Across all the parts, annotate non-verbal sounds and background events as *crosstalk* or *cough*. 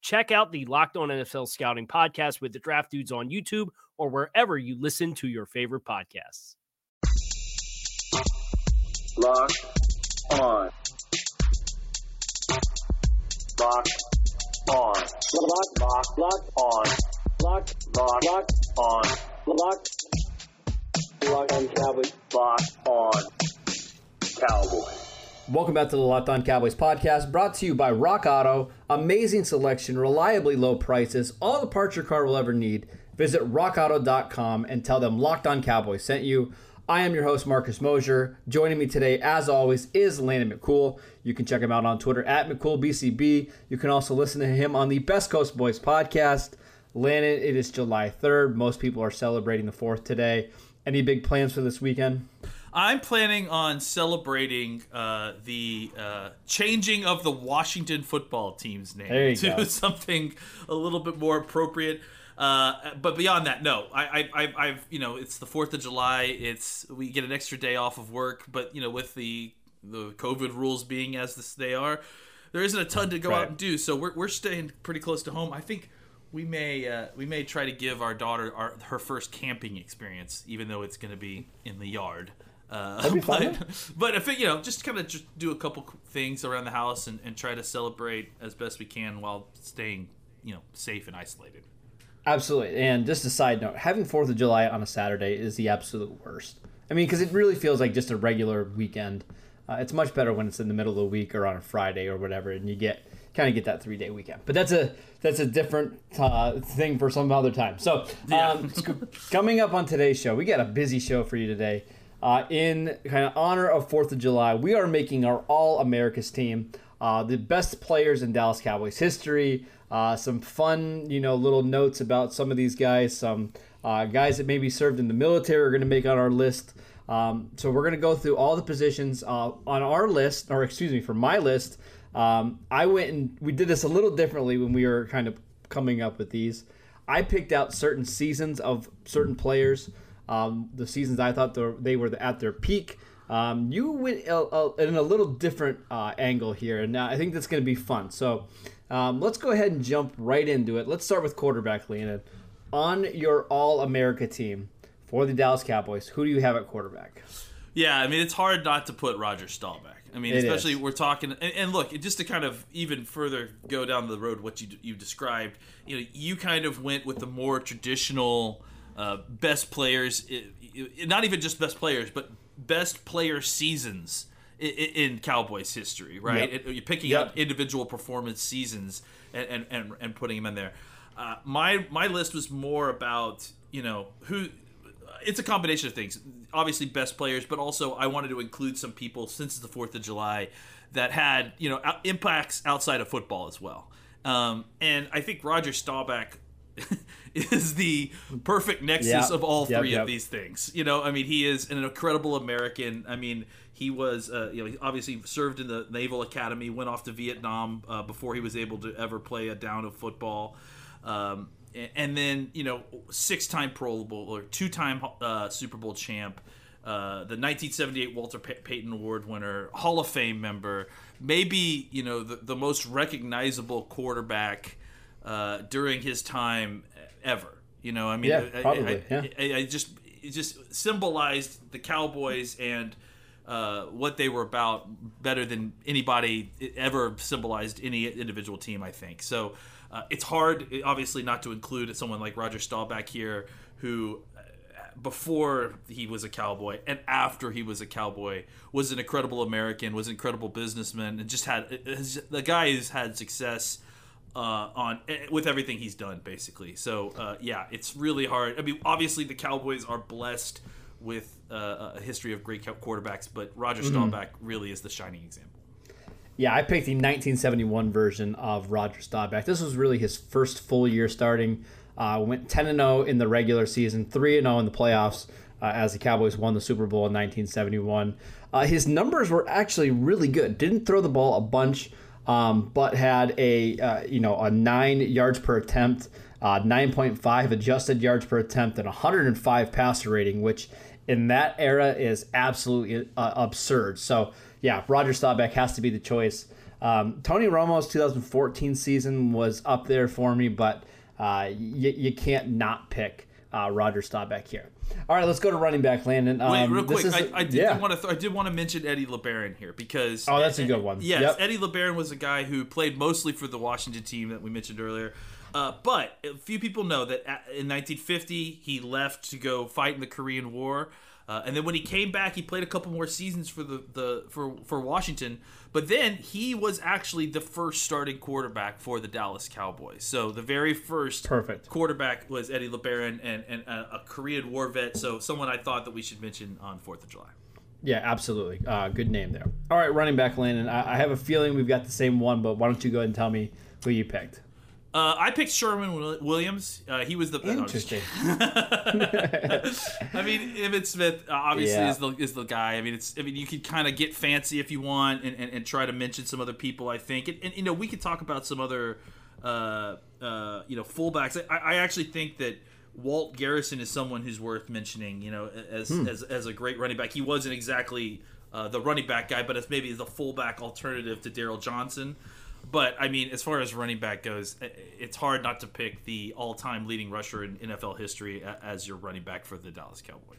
Check out the Locked On NFL Scouting podcast with the Draft Dudes on YouTube or wherever you listen to your favorite podcasts. Locked on. Locked on. Locked, locked, locked on. Locked, locked, locked on. Locked, locked on Cowboys. Locked on Cowboys. Welcome back to the Locked On Cowboys podcast, brought to you by Rock Auto. Amazing selection, reliably low prices, all the parts your car will ever need. Visit rockauto.com and tell them Locked On Cowboys sent you. I am your host, Marcus Mosher. Joining me today, as always, is Landon McCool. You can check him out on Twitter at McCoolBCB. You can also listen to him on the Best Coast Boys podcast. Landon, it is July 3rd. Most people are celebrating the 4th today. Any big plans for this weekend? I'm planning on celebrating uh, the uh, changing of the Washington football team's name to go. *laughs* something a little bit more appropriate. Uh, but beyond that, no. I, I, I've, you know, it's the Fourth of July. It's we get an extra day off of work, but you know, with the the COVID rules being as this, they are, there isn't a ton to go Right. out and do. So we're, we're staying pretty close to home. I think we may uh, we may try to give our daughter our, her first camping experience, even though it's going to be in the yard. Uh, That'd be *laughs* fun. But, but if it, you know, just kind of just do a couple things around the house and, and try to celebrate as best we can while staying, you know, safe and isolated. Absolutely. And just a side note, having 4th of July on a Saturday is the absolute worst. I mean, because it really feels like just a regular weekend. Uh, it's much better when it's in the middle of the week or on a Friday or whatever, and you get kind of get that three day weekend. But that's a that's a different uh, thing for some other time. So, um, *laughs* coming up on today's show, we got a busy show for you today. Uh, in kind of honor of Fourth of July, we are making our All Americas team. Uh, the best players in Dallas Cowboys history. Uh, some fun, you know, little notes about some of these guys. Some uh, guys that maybe served in the military are going to make on our list. Um, so we're going to go through all the positions uh, on our list, or excuse me, for my list. Um, I went and we did this a little differently when we were kind of coming up with these. I picked out certain seasons of certain players, um, the seasons I thought they were- at their peak. Um, you went a, a, in a little different uh, angle here, and I think that's going to be fun. So um, let's go ahead and jump right into it. Let's start with quarterback, Landon. On your All America team for the Dallas Cowboys, who do you have at quarterback? Yeah, I mean, it's hard not to put Roger Staubach. I mean, It especially is. we're talking, and, and look, just to kind of even further go down the road, what you you described, you know, you kind of went with the more traditional uh, best players, not even just best players, but best player seasons in Cowboys history, right? Yep. You're picking Yep. up individual performance seasons and and, and, putting them in there. Uh, my my list was more about you know who it's a combination of things. Obviously, best players, but also I wanted to include some people since the Fourth of July that had you know impacts outside of football as well. Um, and I think Roger Staubach *laughs* is the perfect nexus Yep. of all three yep. of these things. You know, I mean, he is an incredible American. I mean, he was, uh, you know, he obviously served in the Naval Academy, went off to Vietnam uh, before he was able to ever play a down of football. Um, and then, you know, six time Pro Bowl or two time uh, Super Bowl champ. uh, the 1978 Walter Pay- Payton Award winner, Hall of Fame member, maybe you know the, the most recognizable quarterback uh, during his time ever. You know, I mean, Yeah, I- probably, I, yeah. I, I just it just symbolized the Cowboys and uh, what they were about better than anybody ever symbolized any individual team. I think so. Uh, it's hard, obviously, not to include someone like Roger Staubach here, who uh, before he was a cowboy and after he was a cowboy was an incredible American, was an incredible businessman, and just had the guy has had success uh, on eh, with everything he's done, basically. So uh, yeah, it's really hard. I mean, obviously the Cowboys are blessed with uh, a history of great quarterbacks, but Roger Staubach really is the shining example. Yeah, I picked the 1971 version of Roger Staubach. This was really his first full year starting. Uh, went 10 and 0 in the regular season, 3 and 0 in the playoffs uh, as the Cowboys won the Super Bowl in 1971. Uh, his numbers were actually really good. Didn't throw the ball a bunch, um, but had a uh, you know a nine yards per attempt, uh, 9.5 adjusted yards per attempt, and 105 passer rating, which in that era is absolutely uh, absurd. So yeah, Roger Staubach has to be the choice. Um, Tony Romo's 2014 season was up there for me, but uh, you, you can't not pick uh, Roger Staubach here. All right, let's go to running back, Landon. Um, Wait, real this quick, is- I, I did yeah. want to th- I did want to mention Eddie LeBaron here because Oh, that's a good one. Yes, Yep. Eddie LeBaron was a guy who played mostly for the Washington team that we mentioned earlier. Uh, but a few people know that in 1950 he left to go fight in the Korean War, uh, and then when he came back, he played a couple more seasons for the, the for for Washington. But then he was actually the first starting quarterback for the Dallas Cowboys. So the very first Perfect. quarterback was Eddie LeBaron and, and a, a Korean War vet. So someone I thought that we should mention on Fourth of July. Yeah, absolutely. Uh, good name there. All right, running back, Landon. I, I have a feeling we've got the same one, but why don't you go ahead and tell me who you picked? Uh, I picked Sherman Williams. Uh, he was the no, Interesting. *laughs* I mean, Emmitt Smith uh, obviously Yeah. is the is the guy. I mean, it's. I mean, you could kind of get fancy if you want, and, and, and try to mention some other people. I think, and, and you know, we could talk about some other, uh, uh, you know, fullbacks. I, I actually think that Walt Garrison is someone who's worth mentioning. You know, as as, as a great running back. He wasn't exactly uh, the running back guy, but as maybe the fullback alternative to Daryl Johnston. But I mean, as far as running back goes, it's hard not to pick the all-time leading rusher in NFL history as your running back for the Dallas Cowboys.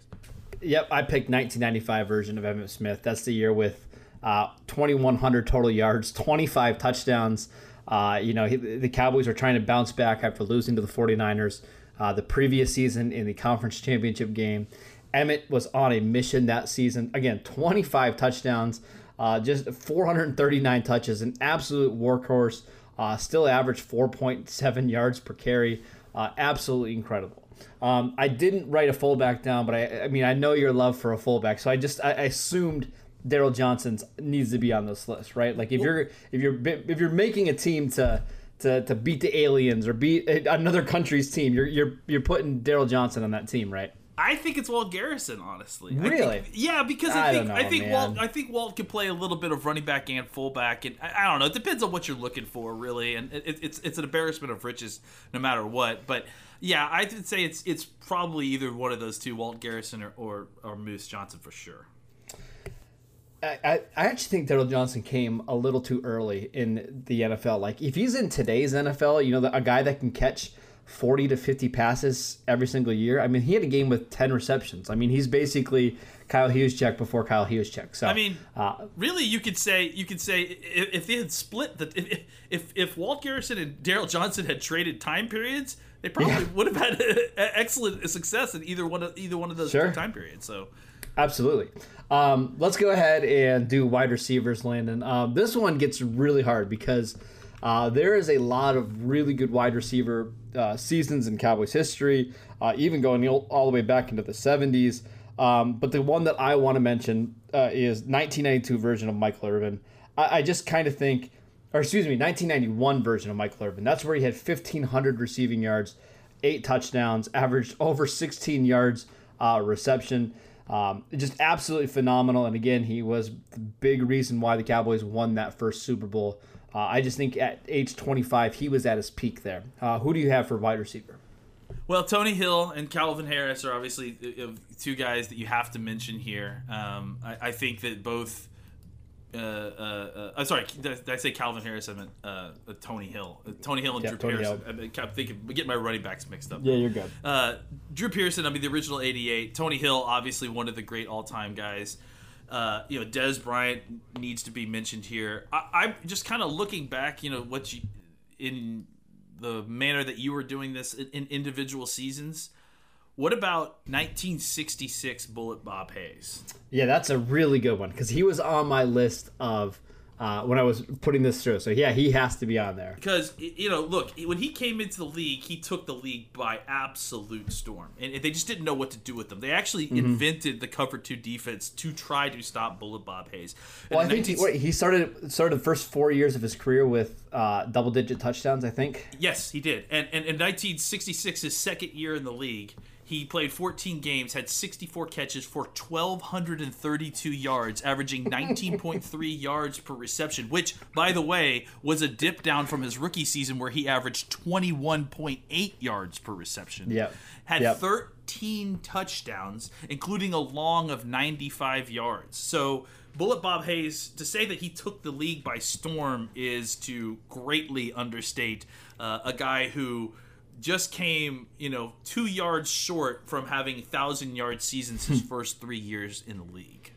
Yep, I picked 1995 version of Emmitt Smith. That's the year with uh, 2,100 total yards, *laughs* 25 touchdowns. Uh, you know, he, the Cowboys were trying to bounce back after losing to the 49ers uh, the previous season in the conference championship game. Emmitt was on a mission that season. Again, 25 touchdowns, uh, just 439 touches, an absolute workhorse. Uh, still averaged 4.7 yards per carry. Uh, absolutely incredible. Um, I didn't write a fullback down, but I, I mean, I know your love for a fullback, so I just I, I assumed Daryl Johnston's needs to be on this list, right? Like if you're if you're if you're making a team to to, to beat the aliens or beat another country's team, you're you're you're putting Daryl Johnston on that team, right? I think it's Walt Garrison, honestly. Really? think- yeah, because I, I think don't I think man. Walt I think Walt could play a little bit of running back and fullback, and I, I don't know. It depends on what you're looking for, really. And it, it's it's an embarrassment of riches, no matter what. But yeah, I would say it's it's probably either one of those two, Walt Garrison or or, or Moose Johnston for sure. I, I actually think Daryl Johnston came a little too early in the NFL. Like if he's in today's NFL, you know, a guy that can catch 40 to 50 passes every single year. I mean, he had a game with 10 receptions. I mean, he's basically Kyle Juszczyk before Kyle Juszczyk. So I mean, uh, really, you could say you could say if, if they had split the if if, if Walt Garrison and Daryl Johnston had traded time periods, they probably Yeah. would have had excellent success in either one of either one of those Sure. time periods. So Absolutely. Um, let's go ahead and do wide receivers, Landon. Um, this one gets really hard because uh, there is a lot of really good wide receiver uh, seasons in Cowboys history, uh, even going all the way back into the 70s. Um, but the one that I want to mention uh, is 1992 version of Michael Irvin. I, I just kind of think, or excuse me, 1991 version of Michael Irvin. That's where he had 1,500 receiving yards, eight touchdowns, averaged over 16 yards uh, reception. Um, just absolutely phenomenal. And again, he was the big reason why the Cowboys won that first Super Bowl. Uh, I just think at age 25, he was at his peak there. Uh, who do you have for wide receiver? Well, Tony Hill and Calvin Harris are obviously uh, uh, two guys that you have to mention here. Um, I, I think that both. Uh, uh, uh, I'm sorry. Did I say Calvin Harris? I meant uh, uh, Tony Hill. Tony Hill and Drew Tony Pearson. Hill. I kept thinking, getting my running backs mixed up. Yeah, you're good. Uh, Drew Pearson, I mean, the original 88. Tony Hill, obviously one of the great all time guys. Uh, you know, Dez Bryant needs to be mentioned here. I, I'm just kind of looking back, you know, what you, in the manner that you were doing this in, in individual seasons. What about 1966 Bullet Bob Hayes? Yeah, that's a really good one because he was on my list of uh, when I was putting this through. So yeah, he has to be on there. Because you know, look, when he came into the league, he took the league by absolute storm, and they just didn't know what to do with them. They actually Mm-hmm. invented the cover two defense to try to stop Bullet Bob Hayes. And Well, I in think he, wait, he started started the first four years of his career with uh, double digit touchdowns. I think. Yes, he did. And, and in 1966, his second year in the league, he played 14 games, had 64 catches for 1,232 yards, averaging 19.3 *laughs* yards per reception, which, by the way, was a dip down from his rookie season where he averaged 21.8 yards per reception. Yep. Had Yep. 13 touchdowns, including a long of 95 yards. So, Bullet Bob Hayes, to say that he took the league by storm is to greatly understate uh, a guy who just came, you know, two yards short from having thousand yard seasons his first three years in the league.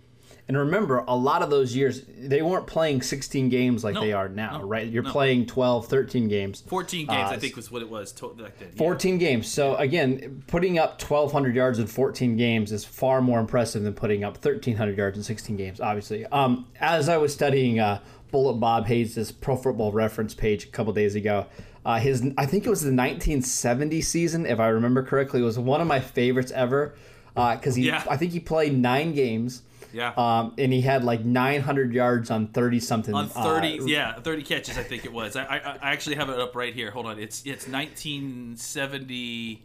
And remember, a lot of those years they weren't playing 16 games like No, they are now, no, right? You're no. playing 12, 13 games. 14 games, I Uh, think, was what it was to- back then. Yeah. 14 games. So again, putting up 1,200 yards in 14 games is far more impressive than putting up 1,300 yards in 16 games. Obviously, um, as I was studying uh, Bullet Bob Hayes' Pro Football Reference page a couple days ago, uh, his I think it was the 1970 season, if I remember correctly, was one of my favorites ever because he Yeah. I think he played nine games. Yeah. Um, and he had like 900 yards on 30 something. on 30 uh, yeah 30 catches i think it was I, I i actually have it up right here hold on it's it's 1970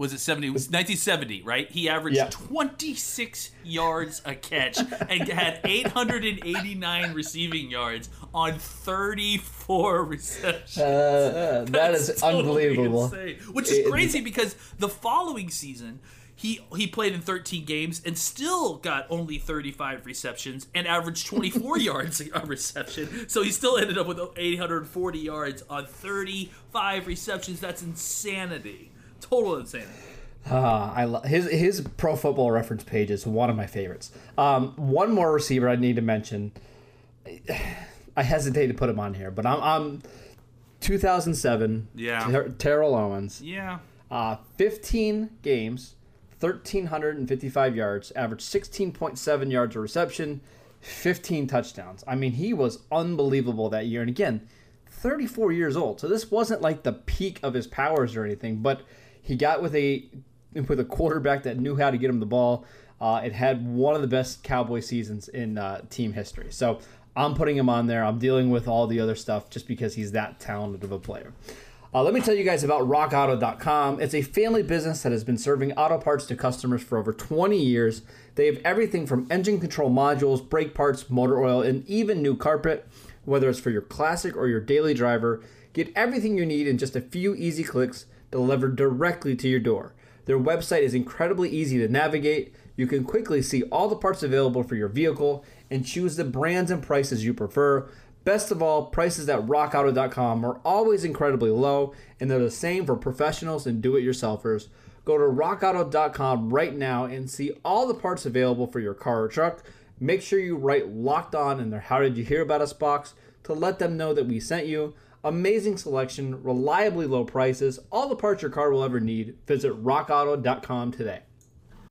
was it 70 it was 1970 right he averaged Yeah. 26 yards a catch and had 889 receiving yards on 34 *laughs* receptions uh, that is totally unbelievable. insane. Which is It- crazy because the following season he he played in 13 games and still got only 35 receptions and averaged 24 *laughs* yards a reception. So he still ended up with 840 yards on 35 receptions. That's insanity. Total insanity. Uh, I lo- his his Pro Football Reference page is one of my favorites. Um, one more receiver I need to mention. I hesitate to put him on here, but I'm, I'm 2007. Yeah. Ter- Terrell Owens. Yeah. Uh, 15 games, 1,355 yards, averaged 16.7 yards a reception, 15 touchdowns. I mean, he was unbelievable that year. And again, 34 years old. So this wasn't like the peak of his powers or anything, but he got with a with a quarterback that knew how to get him the ball. Uh, it had one of the best Cowboy seasons in uh, team history. So I'm putting him on there. I'm dealing with all the other stuff just because he's that talented of a player. Uh, let me tell you guys about rockauto.com. It's a family business that has been serving auto parts to customers for over 20 years. They have everything from engine control modules, brake parts, motor oil, and even new carpet. Whether it's for your classic or your daily driver, get everything you need in just a few easy clicks delivered directly to your door. Their website is incredibly easy to navigate. You can quickly see all the parts available for your vehicle and choose the brands and prices you prefer. Best of all, prices at rockauto.com are always incredibly low, and they're the same for professionals and do it yourselfers. Go to rockauto.com right now and see all the parts available for your car or truck. Make sure you write locked on in their How Did You Hear About Us box to let them know that we sent you. Amazing selection, reliably low prices, all the parts your car will ever need. Visit rockauto.com today.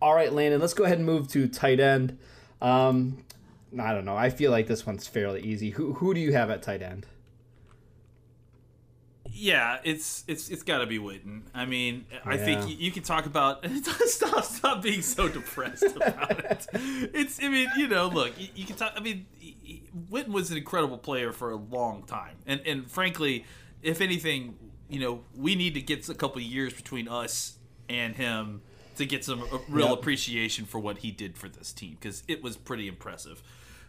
All right, Landon, let's go ahead and move to tight end. Um, I don't know. I feel like this one's fairly easy. Who who do you have at tight end? Yeah, it's it's it's got to be Witten. I mean, I think you, you can talk about *laughs* stop stop being so depressed about it. *laughs* It's I mean, you know, look, you, you can talk. I mean, Witten was an incredible player for a long time, and and frankly, if anything, you know, we need to get a couple of years between us and him to get some uh, real Yep. appreciation for what he did for this team because it was pretty impressive.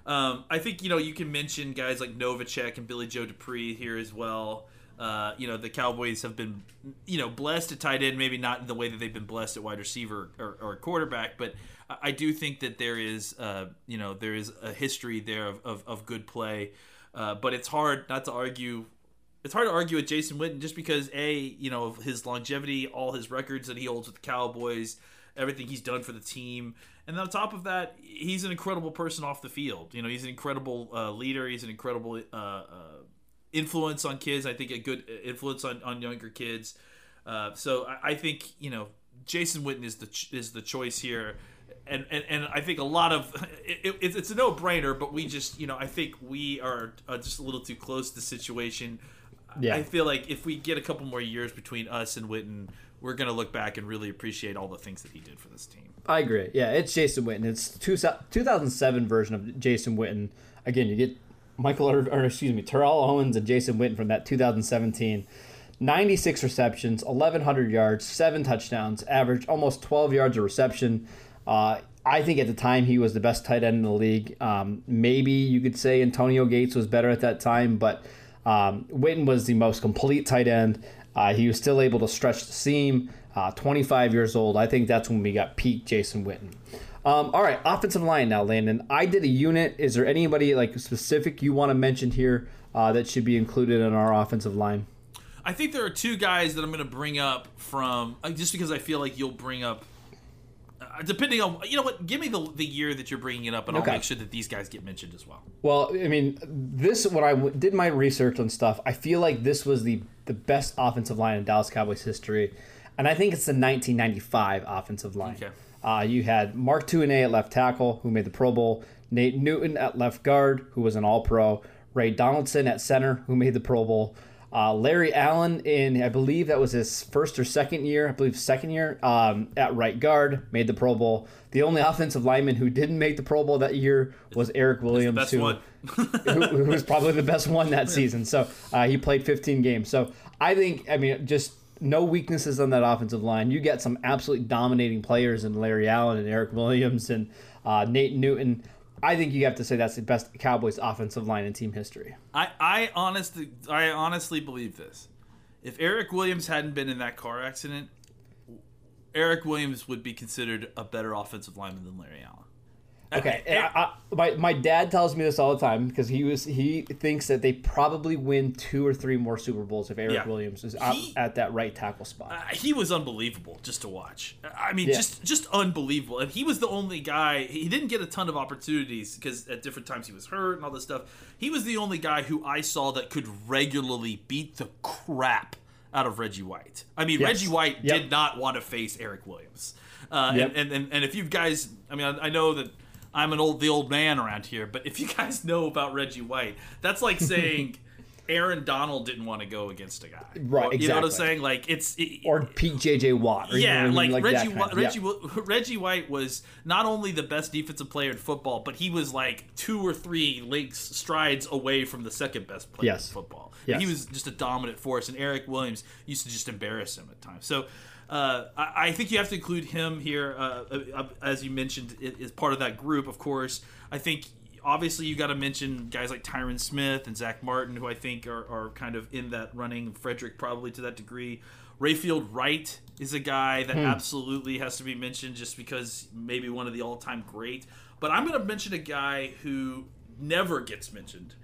Um, I think you know you can mention guys like Novacek and Billy Joe Dupree here as well. Uh, you know the Cowboys have been you know blessed at tight end, maybe not in the way that they've been blessed at wide receiver or, or quarterback, but I I do think that there is uh, you know there is a history there of, of, of good play. Uh, but it's hard not to argue it's hard to argue with Jason Witten just because a you know his longevity, all his records that he holds with the Cowboys, everything he's done for the team, and on top of that, he's an incredible person off the field. You know, he's an incredible uh, leader. He's an incredible uh, uh, influence on kids. I think a good influence on, on younger kids. Uh, so I, I think you know Jason Witten is the ch- is the choice here. And, and, and I think a lot of *laughs* it, it, it's a no brainer, but we just you know I think we are uh, just a little too close to the situation. Yeah. I feel like if we get a couple more years between us and Witten, we're gonna look back and really appreciate all the things that he did for this team. I agree. Yeah, it's Jason Witten. It's two, 2007 version of Jason Witten. Again, you get Michael, or, or excuse me, Terrell Owens and Jason Witten from that 2017. 96 receptions, 1,100 yards, seven touchdowns, average almost 12 yards a reception. Uh, I think at the time he was the best tight end in the league. Um, maybe you could say Antonio Gates was better at that time, but um, Witten was the most complete tight end. Uh, he was still able to stretch the seam. Uh, 25 years old. I think that's when we got peak Jason Witten. Um, all right, offensive line now, Landon. I did a unit. Is there anybody like specific you want to mention here uh, that should be included in our offensive line? I think there are two guys that I'm going to bring up from uh, just because I feel like you'll bring up. Depending on you know what, give me the the year that you're bringing it up, and Okay. I'll make sure that these guys get mentioned as well. Well, I mean, this when I w- did my research on stuff, I feel like this was the the best offensive line in Dallas Cowboys history, and I think it's the 1995 offensive line. Okay. Uh, you had Mark Tuinei at left tackle, who made the Pro Bowl. Nate Newton at left guard, who was an All Pro. Ray Donaldson at center, who made the Pro Bowl. Uh, Larry Allen in, I believe that was his first or second year, I believe second year, um, at right guard, made the Pro Bowl. The only offensive lineman who didn't make the Pro Bowl that year was Eric Williams, Best who, one. *laughs* who, who was probably the best one that season. So uh, he played 15 games. So I think, I mean, just no weaknesses on that offensive line. You get some absolutely dominating players in Larry Allen and Eric Williams and uh, Nate Newton. I think you have to say that's the best Cowboys offensive line in team history. I I honestly I honestly believe this. If Eric Williams hadn't been in that car accident, Eric Williams would be considered a better offensive lineman than Larry Allen. Okay, I- I, I, my, my dad tells me this all the time because he was he thinks that they probably win two or three more Super Bowls if Eric Yeah. Williams is He- at that right tackle spot. Uh, he was unbelievable just to watch. I mean, Yeah. just just unbelievable. And he was the only guy. He didn't get a ton of opportunities because at different times he was hurt and all this stuff. He was the only guy who I saw that could regularly beat the crap out of Reggie White. I mean, Yes. Reggie White Yep. did not want to face Eric Williams. Uh, Yep. and, and, and and if you guys, I mean, I, I know that. I'm an old, the old man around here, but if you guys know about Reggie White, that's like *laughs* saying Aaron Donald didn't want to go against a guy. Right, You know what I'm saying? Like it's it, or Pete JJ Watt. Or yeah, like, that Reggie, White, yeah. Reggie, Wi- *laughs* Reggie White was not only the best defensive player in football, but he was like two or three links strides away from the second best player Yes. in football. Yes. He was just a dominant force, and Eric Williams used to just embarrass him at times. So. Uh, I, I think you have to include him here, uh, uh, as you mentioned, is part of that group. Of course, I think obviously you got to mention guys like Tyron Smith and Zach Martin, who I think are, are kind of in that running. Frederick probably to that degree. Rayfield Wright is a guy that absolutely has to be mentioned just because maybe one of the all-time great. But I'm going to mention a guy who never gets mentioned,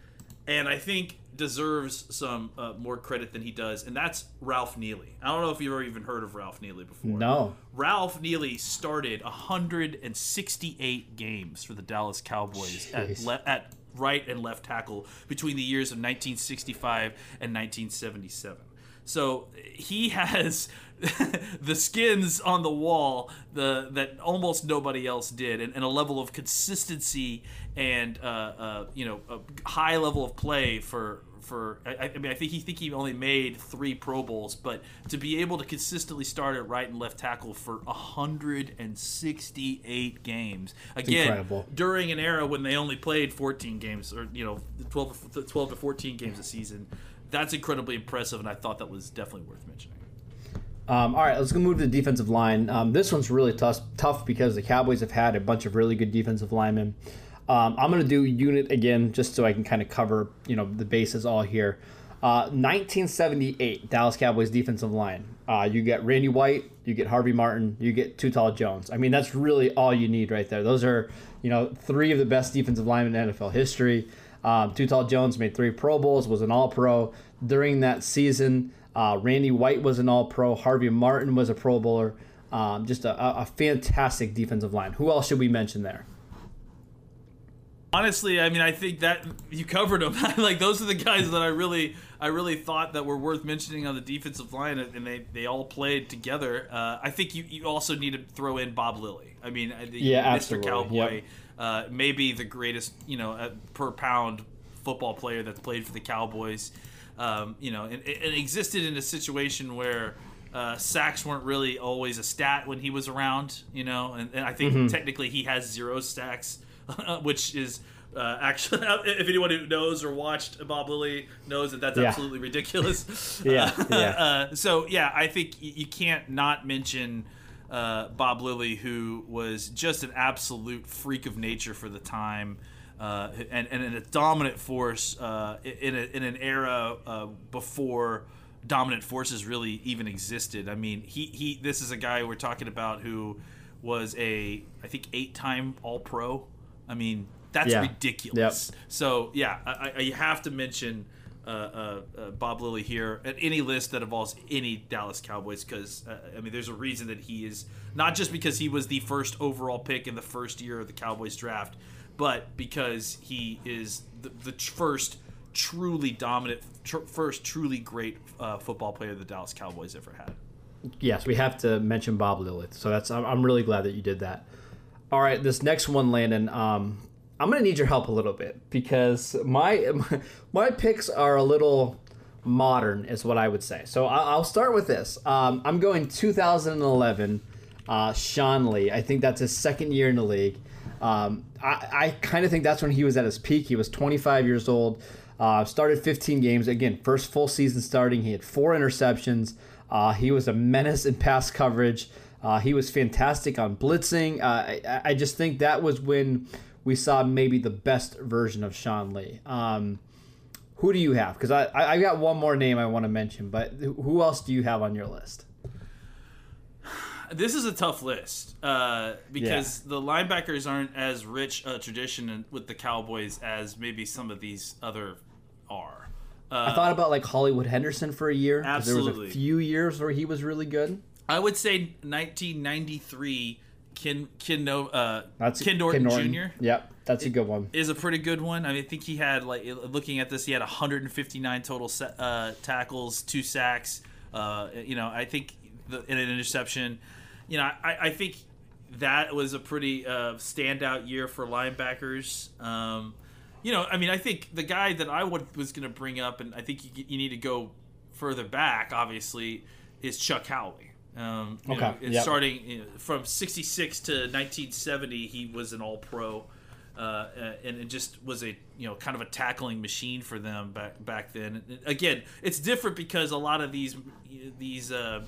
and I think deserves some uh, more credit than he does, and that's Ralph Neely. I don't know if you've ever even heard of Ralph Neely before. No. Ralph Neely started 168 games for the Dallas Cowboys at, le- at right and left tackle between the years of 1965 and 1977. So he has *laughs* the skins on the wall the that almost nobody else did, and, and a level of consistency and uh, uh, you know a high level of play for for I, I mean I think he think he only made three Pro Bowls, but to be able to consistently start at right and left tackle for 168 games again during an era when they only played 14 games or you know 12 12 to 14 games a season. That's incredibly impressive, and I thought that was definitely worth mentioning. Um, all right, let's go move to the defensive line. Um, this one's really tough, tough because the Cowboys have had a bunch of really good defensive linemen. Um, I'm going to do unit again just so I can kind of cover you know the bases all here. Uh, 1978 Dallas Cowboys defensive line. Uh, you get Randy White, you get Harvey Martin, you get Too Tall Jones. I mean that's really all you need right there. Those are you know three of the best defensive linemen in NFL history. Um, Too Tall Jones made three Pro Bowls, was an All Pro during that season. Uh, Randy White was an All Pro. Harvey Martin was a Pro Bowler. Um, just a, a fantastic defensive line. Who else should we mention there? Honestly, I mean, I think that you covered them. *laughs* like those are the guys that I really, I really thought that were worth mentioning on the defensive line, and they, they all played together. Uh, I think you, you also need to throw in Bob Lilly. I mean, Yeah, Mr. absolutely. Cowboy, Yep. Uh, maybe the greatest, you know, uh, per pound football player that's played for the Cowboys. Um, you know, and, and existed in a situation where. Uh, sacks weren't really always a stat when he was around, you know, and, and I think Mm-hmm. technically he has zero sacks, *laughs* which is uh, actually, *laughs* if anyone who knows or watched Bob Lilly knows that that's Yeah. absolutely ridiculous. *laughs* Yeah, Uh, yeah. uh, so yeah, I think you can't not mention uh, Bob Lilly, who was just an absolute freak of nature for the time. Uh, and, and a dominant force uh, in, a, in an era uh, before dominant forces really even existed. I mean, he, he this is a guy we're talking about who was a I think eight time All Pro. I mean, that's Yeah. ridiculous. So yeah, I, I, you have to mention uh, uh, uh, Bob Lilly here at any list that involves any Dallas Cowboys because uh, I mean, there's a reason that he is not just because he was the first overall pick in the first year of the Cowboys draft, but because he is the, the first truly dominant, tr- first truly great uh, football player the Dallas Cowboys ever had. Yes, we have to mention Bob Lilly. So that's I'm, I'm really glad that you did that. All right, this next one, Landon. Um, I'm gonna need your help a little bit because my *laughs* my picks are a little modern, is what I would say. So I'll start with this. Um, I'm going 2011. Uh, Sean Lee. I think that's his second year in the league. Um, I, I kind of think that's when he was at his peak. He was 25 years old. Uh, started 15 games. Again, first full season starting. He had four interceptions. Uh, he was a menace in pass coverage. Uh, he was fantastic on blitzing. Uh, I, I just think that was when we saw maybe the best version of Sean Lee. Um, who do you have? Because I, I I got one more name I want to mention, but who else do you have on your list? This is a tough list uh, because the linebackers aren't as rich a tradition with the Cowboys as maybe some of these other are. I thought about like Hollywood Henderson for a year. 'cause There was Absolutely. a few years where he was really good. I would say 1993. Ken Ken, no, uh, That's Ken Norton, Jr. Yep, that's a good one. is a pretty good one. I mean, I think he had like looking at this, he had 159 total sa- uh, tackles, two sacks. Uh, you know, I think the, in an interception. You know, I, I think that was a pretty uh, standout year for linebackers. Um, you know, I mean, I think the guy that I would, was going to bring up, and I think you, you need to go further back, obviously, is Chuck Howley. Um, Okay, know, it's yep. starting you know, from 66 to 1970, he was an all pro. Uh, uh, and it just was a you know kind of a tackling machine for them back back then. And Again, it's different because a lot of these these uh,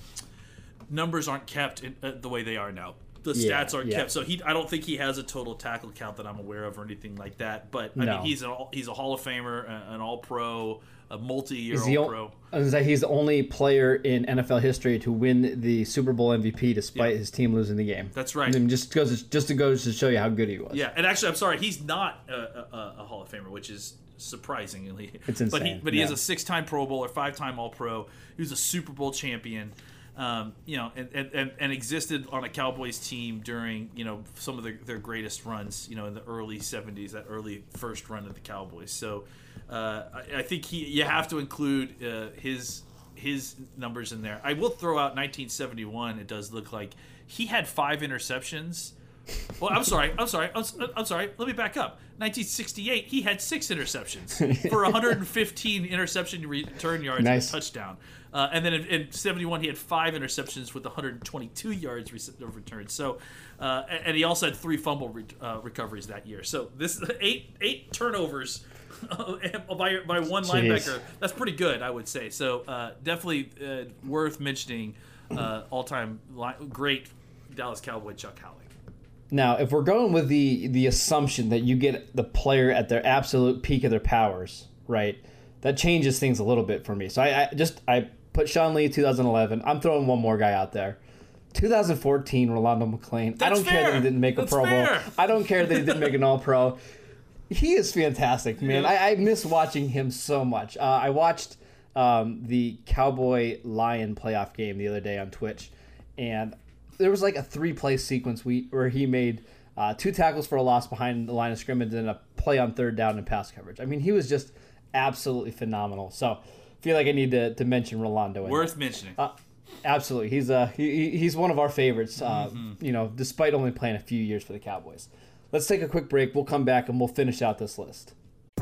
numbers aren't kept in, uh, the way they are now. The Yeah, stats aren't yeah. kept, so he I don't think he has a total tackle count that I'm aware of or anything like that. But I No. mean, he's an all, he's a Hall of Famer, an All Pro, a multi-year He's the, All-Pro I was he's the only player in NFL history to win the Super Bowl MVP despite Yeah. his team losing the game. That's right. And just goes just to goes to show you how good he was. Yeah, and actually, I'm sorry, he's not a, a, a Hall of Famer, which is surprisingly. It's *laughs* But he, insane, but he is a six-time Pro Bowler, five-time All-Pro. He was a Super Bowl champion. Um, you know, and, and, and, existed on a Cowboys team during you know some of their, their greatest runs. You know, in the early '70s, that early first run of the Cowboys. So, uh, I, I think he you have to include uh, his his numbers in there. I will throw out 1971. It does look like he had five interceptions. Well, I'm sorry. I'm sorry. I'm, I'm sorry. Let me back up. 1968, he had six interceptions *laughs* for 115 interception return yards Nice. and a touchdown. Uh, and then in, in 71, he had five interceptions with 122 yards of return. So, uh, and and he also had three fumble re- uh, recoveries that year. So this eight eight turnovers *laughs* by by one Jeez. linebacker. That's pretty good, I would say. So uh, definitely uh, worth mentioning. Uh, all time li- great Dallas Cowboy Chuck Howley. Now, if we're going with the the assumption that you get the player at their absolute peak of their powers, right? That changes things a little bit for me. So I, I just I put Sean Lee 2011. I'm throwing one more guy out there. 2014 Rolando McClain. I don't care that he didn't make a That's Pro fair. Bowl. I don't care that he didn't make an All Pro. *laughs* He is fantastic, man. I, I miss watching him so much. Uh, I watched um, the Cowboy Lion playoff game the other day on Twitch, and there was like a three play sequence we, where he made uh, two tackles for a loss behind the line of scrimmage and a play on third down and pass coverage. I mean, he was just absolutely phenomenal. So I feel like I need to, to mention Rolando. Worth mentioning. uh, absolutely, he's uh he, he- he's one of our favorites. Uh, Mm-hmm. You know, despite only playing a few years for the Cowboys. Let's take a quick break. We'll come back and we'll finish out this list.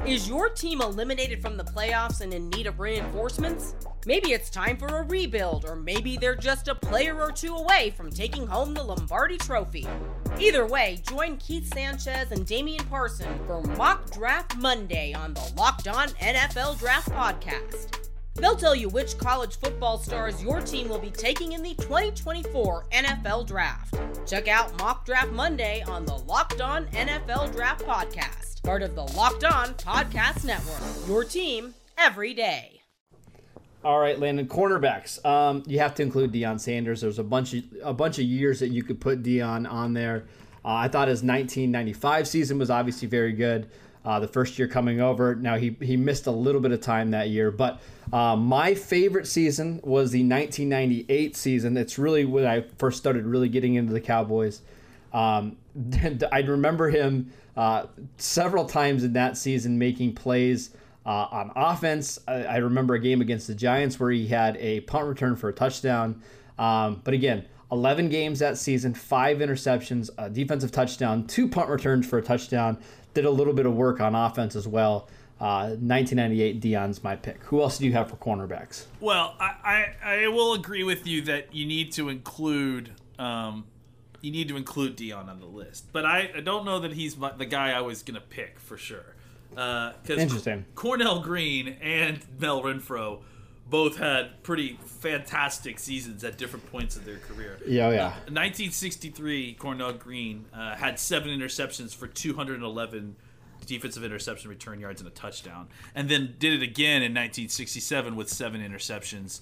Is your team eliminated from the playoffs and in need of reinforcements? Maybe it's time for a rebuild, or maybe they're just a player or two away from taking home the Lombardi Trophy. Either way, join Keith Sanchez and Damian Parson for Mock Draft Monday on the Locked On NFL Draft Podcast. They'll tell you which college football stars your team will be taking in the 2024 NFL Draft. Check out Mock Draft Monday on the Locked On NFL Draft Podcast, part of the Locked On Podcast Network. Your team every day. All right, Landon. Cornerbacks. Um, you have to include Deion Sanders. There's a bunch of a bunch of years that you could put Deion on there. Uh, I thought his 1995 season was obviously very good. Uh, the first year coming over. Now he he missed a little bit of time that year, but uh, my favorite season was the 1998 season. It's really when I first started really getting into the Cowboys. Um, *laughs* I remember him uh, several times in that season making plays uh, on offense. I, I remember a game against the Giants where he had a punt return for a touchdown. Um, but again, 11 games that season, five interceptions, a defensive touchdown, two punt returns for a touchdown. Did a little bit of work on offense as well. Uh, 1998 Deion's my pick. Who else do you have for cornerbacks? Well, I, I, I will agree with you that you need to include um, you need to include Deion on the list, but I, I don't know that he's my, the guy I was gonna pick for sure. Because Interesting. Cornell Green and Mel Renfro both had pretty fantastic seasons at different points of their career. Yeah, oh, yeah. Uh, 1963, Cornell Green uh, had seven interceptions for 211 defensive interception return yards and a touchdown, and then did it again in 1967 with seven interceptions.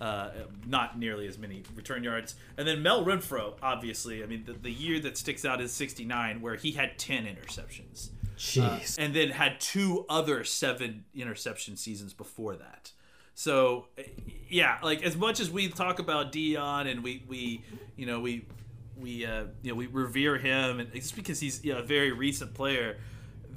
Uh, not nearly as many return yards. And then Mel Renfro, obviously, I mean, the, the year that sticks out is 69, where he had 10 interceptions. Jeez. and then had two other seven interception seasons before that. So, yeah, like as much as we talk about Deion and we we you know we we uh, you know we revere him and it's because he's you know, a very recent player.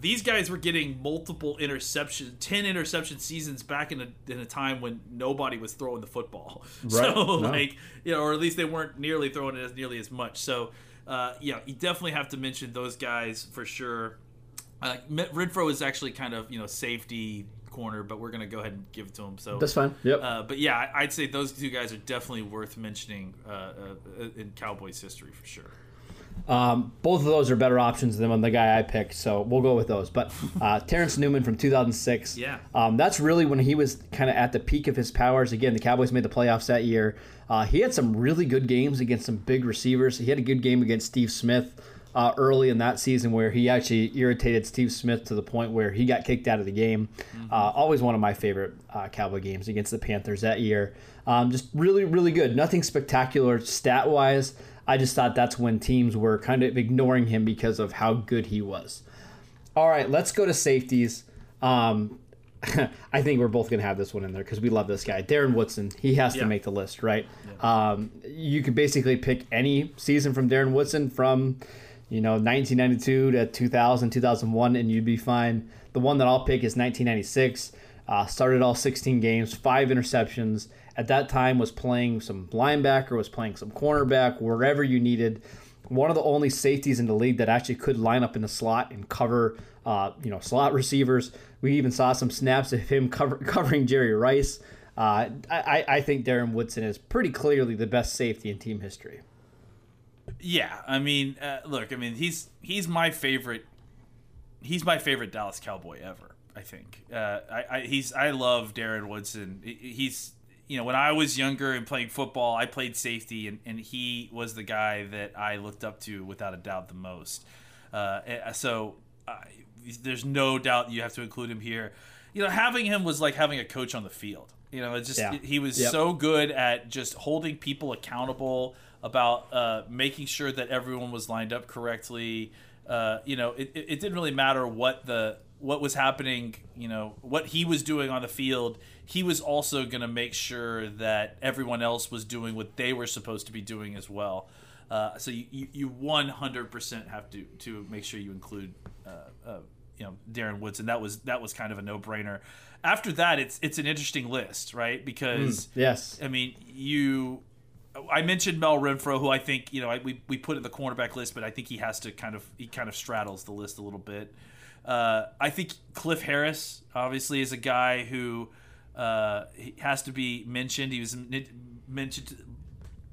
These guys were getting multiple interception, ten interception seasons back in a in a time when nobody was throwing the football. *laughs* Right. So No. like you know, or at least they weren't nearly throwing it as nearly as much. So uh, yeah, you definitely have to mention those guys for sure. Uh, Renfro is actually kind of you know safety corner, but we're gonna go ahead and give it to him. So That's fine. Yep. Uh, but yeah, I'd say those two guys are definitely worth mentioning uh, uh, in Cowboys history for sure. Um, both of those are better options than the guy I picked, so we'll go with those. But uh, *laughs* Terrence Newman from 2006, Yeah. um, that's really when he was kind of at the peak of his powers. Again, the Cowboys made the playoffs that year. Uh, he had some really good games against some big receivers. He had a good game against Steve Smith uh, early in that season where he actually irritated Steve Smith to the point where he got kicked out of the game. Uh, always one of my favorite uh, Cowboy games against the Panthers that year. Um, just really, really good. Nothing spectacular stat wise. I just thought that's when teams were kind of ignoring him because of how good he was. All right, let's go to safeties. Um, *laughs* I think we're both going to have this one in there because we love this guy. Darren Woodson, he has Yeah. to make the list, right? Um, you could basically pick any season from Darren Woodson from, you know, 1992 to 2000, 2001, and you'd be fine. The one that I'll pick is 1996. Uh, started all 16 games, five interceptions, at that time was playing some linebacker, was playing some cornerback, wherever you needed. One of the only safeties in the league that actually could line up in the slot and cover, uh, you know, slot receivers. We even saw some snaps of him *laughs* cover, covering Jerry Rice. Uh, I, I think Darren Woodson is pretty clearly the best safety in team history. Yeah, I mean, uh, look, I mean, he's he's my favorite. He's my favorite Dallas Cowboy ever. I think. Uh, I, I he's I love Darren Woodson. He's you know when I was younger and playing football, I played safety, and, and he was the guy that I looked up to without a doubt the most. Uh, so there's no doubt you have to include him here. You know, having him was like having a coach on the field. You know, it's just yeah. he was yep. so good at just holding people accountable about uh, making sure that everyone was lined up correctly. Uh, you know, it, it didn't really matter what the what was happening. You know, what he was doing on the field. He was also going to make sure that everyone else was doing what they were supposed to be doing as well. Uh, so you, you 100% have to to make sure you include uh, uh, you know Darren Woods, and that was that was kind of a no brainer. After that, it's it's an interesting list, right? Because mm, yes, I mean you I mentioned Mel Renfro, who I think you know I, we we put in the cornerback list, but I think he has to kind of he kind of straddles the list a little bit. Uh, I think Cliff Harris obviously is a guy who uh, has to be mentioned. He was mentioned.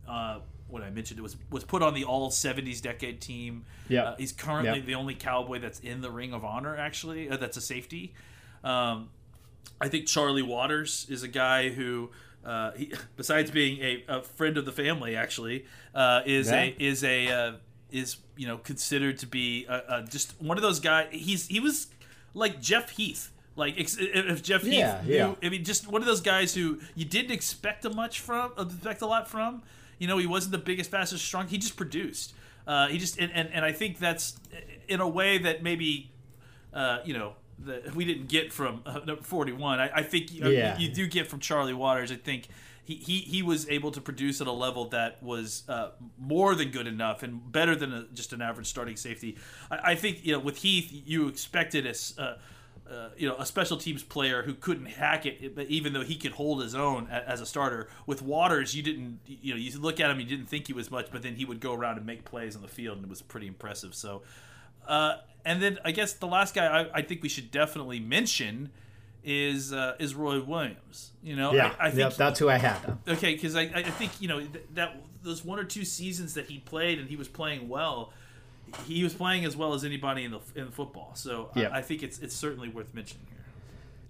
Uh, what I mentioned it was was put on the All '70s Decade team. Yeah, uh, he's currently the only Cowboy that's in the Ring of Honor. Actually, uh, that's a safety. Um, I think Charlie Waters is a guy who uh, he, *laughs* besides being a, a, friend of the family, actually, uh, is yeah. a is a uh, is you know considered to be a, a just one of those guys. He's he was like Jeff Heath. Like if Jeff yeah, Heath, yeah. I mean, just one of those guys who you didn't expect a much from, expect a lot from. You know, he wasn't the biggest, fastest, strong. He just produced. Uh, he just and, and, and I think that's in a way that maybe uh, you know that we didn't get from uh, number 41. I, I think you, yeah. you, do get from Charlie Waters. I think he, he, he was able to produce at a level that was uh, more than good enough and better than a, just an average starting safety. I, I, think you know with Heath, you expected as uh, uh, you know a special teams player who couldn't hack it, but even though he could hold his own as a starter. With Waters, you didn't you know you look at him, you didn't think he was much, but then he would go around and make plays on the field, and it was pretty impressive. So. Uh, and then I guess the last guy I, I think we should definitely mention is uh, is Roy Williams. You know, yeah, I, I think yep, that's who I had. Okay, because I, I think you know th- that those one or two seasons that he played and he was playing well, he was playing as well as anybody in the in football. So yep. I, I think it's it's certainly worth mentioning here.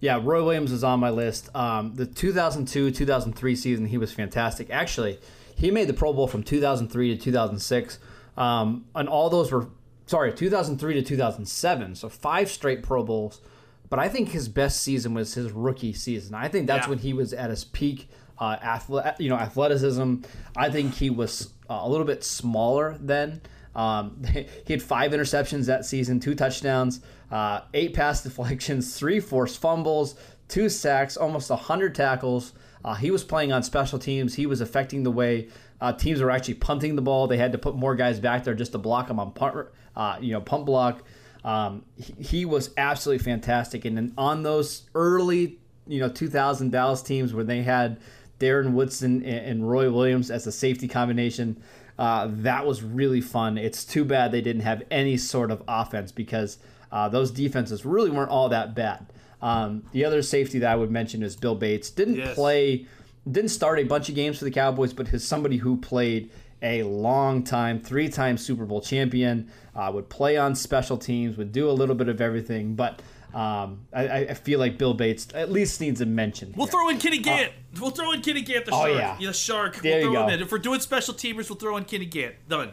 Yeah, Roy Williams is on my list. Um, the 2002 2003 season, he was fantastic. Actually, he made the Pro Bowl from 2003 to 2006. Um, and all those were sorry, 2003 to 2007. So five straight Pro Bowls. But I think his best season was his rookie season. I think that's yeah. when he was at his peak, uh, athlete, you know, athleticism. I think he was uh, a little bit smaller then. Um, *laughs* he had five interceptions that season, two touchdowns, uh, eight pass *laughs* deflections, three forced fumbles, two sacks, almost 100 tackles. Uh, he was playing on special teams. He was affecting the way uh, teams were actually punting the ball. They had to put more guys back there just to block him on punt, uh, you know, pump block. Um, he, he, was absolutely fantastic. And then on those early, you know, 2000 Dallas teams where they had Darren Woodson and, and Roy Williams as a safety combination, uh, that was really fun. It's too bad they didn't have any sort of offense because uh, those defenses really weren't all that bad. Um, the other safety that I would mention is Bill Bates. Didn't yes. play, didn't start a bunch of games for the Cowboys, but is somebody who played a long time, three time Super Bowl champion, uh, would play on special teams, would do a little bit of everything. But um, I, I, feel like Bill Bates at least needs a mention. We'll throw in Kenny uh, Gant. Uh, we'll throw in Kenny Gant, the oh, shark. Yeah. yeah, the shark. There we'll you go. in. If we're doing special teamers, we'll throw in Kenny Gant. Done.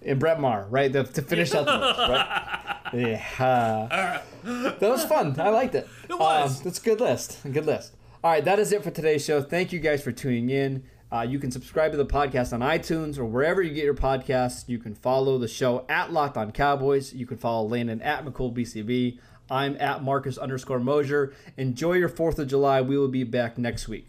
And Brett Maher, right? The, to finish out the list, *laughs* right? Yeah. that was fun. I liked it. It was. Um, that's a good list. A good list. All right, that is it for today's show. Thank you guys for tuning in. Uh, you can subscribe to the podcast on iTunes or wherever you get your podcasts. You can follow the show at Locked On Cowboys. You can follow Landon at McCoolBCB. I'm at Marcus underscore Mosher. Enjoy your 4th of July. We will be back next week.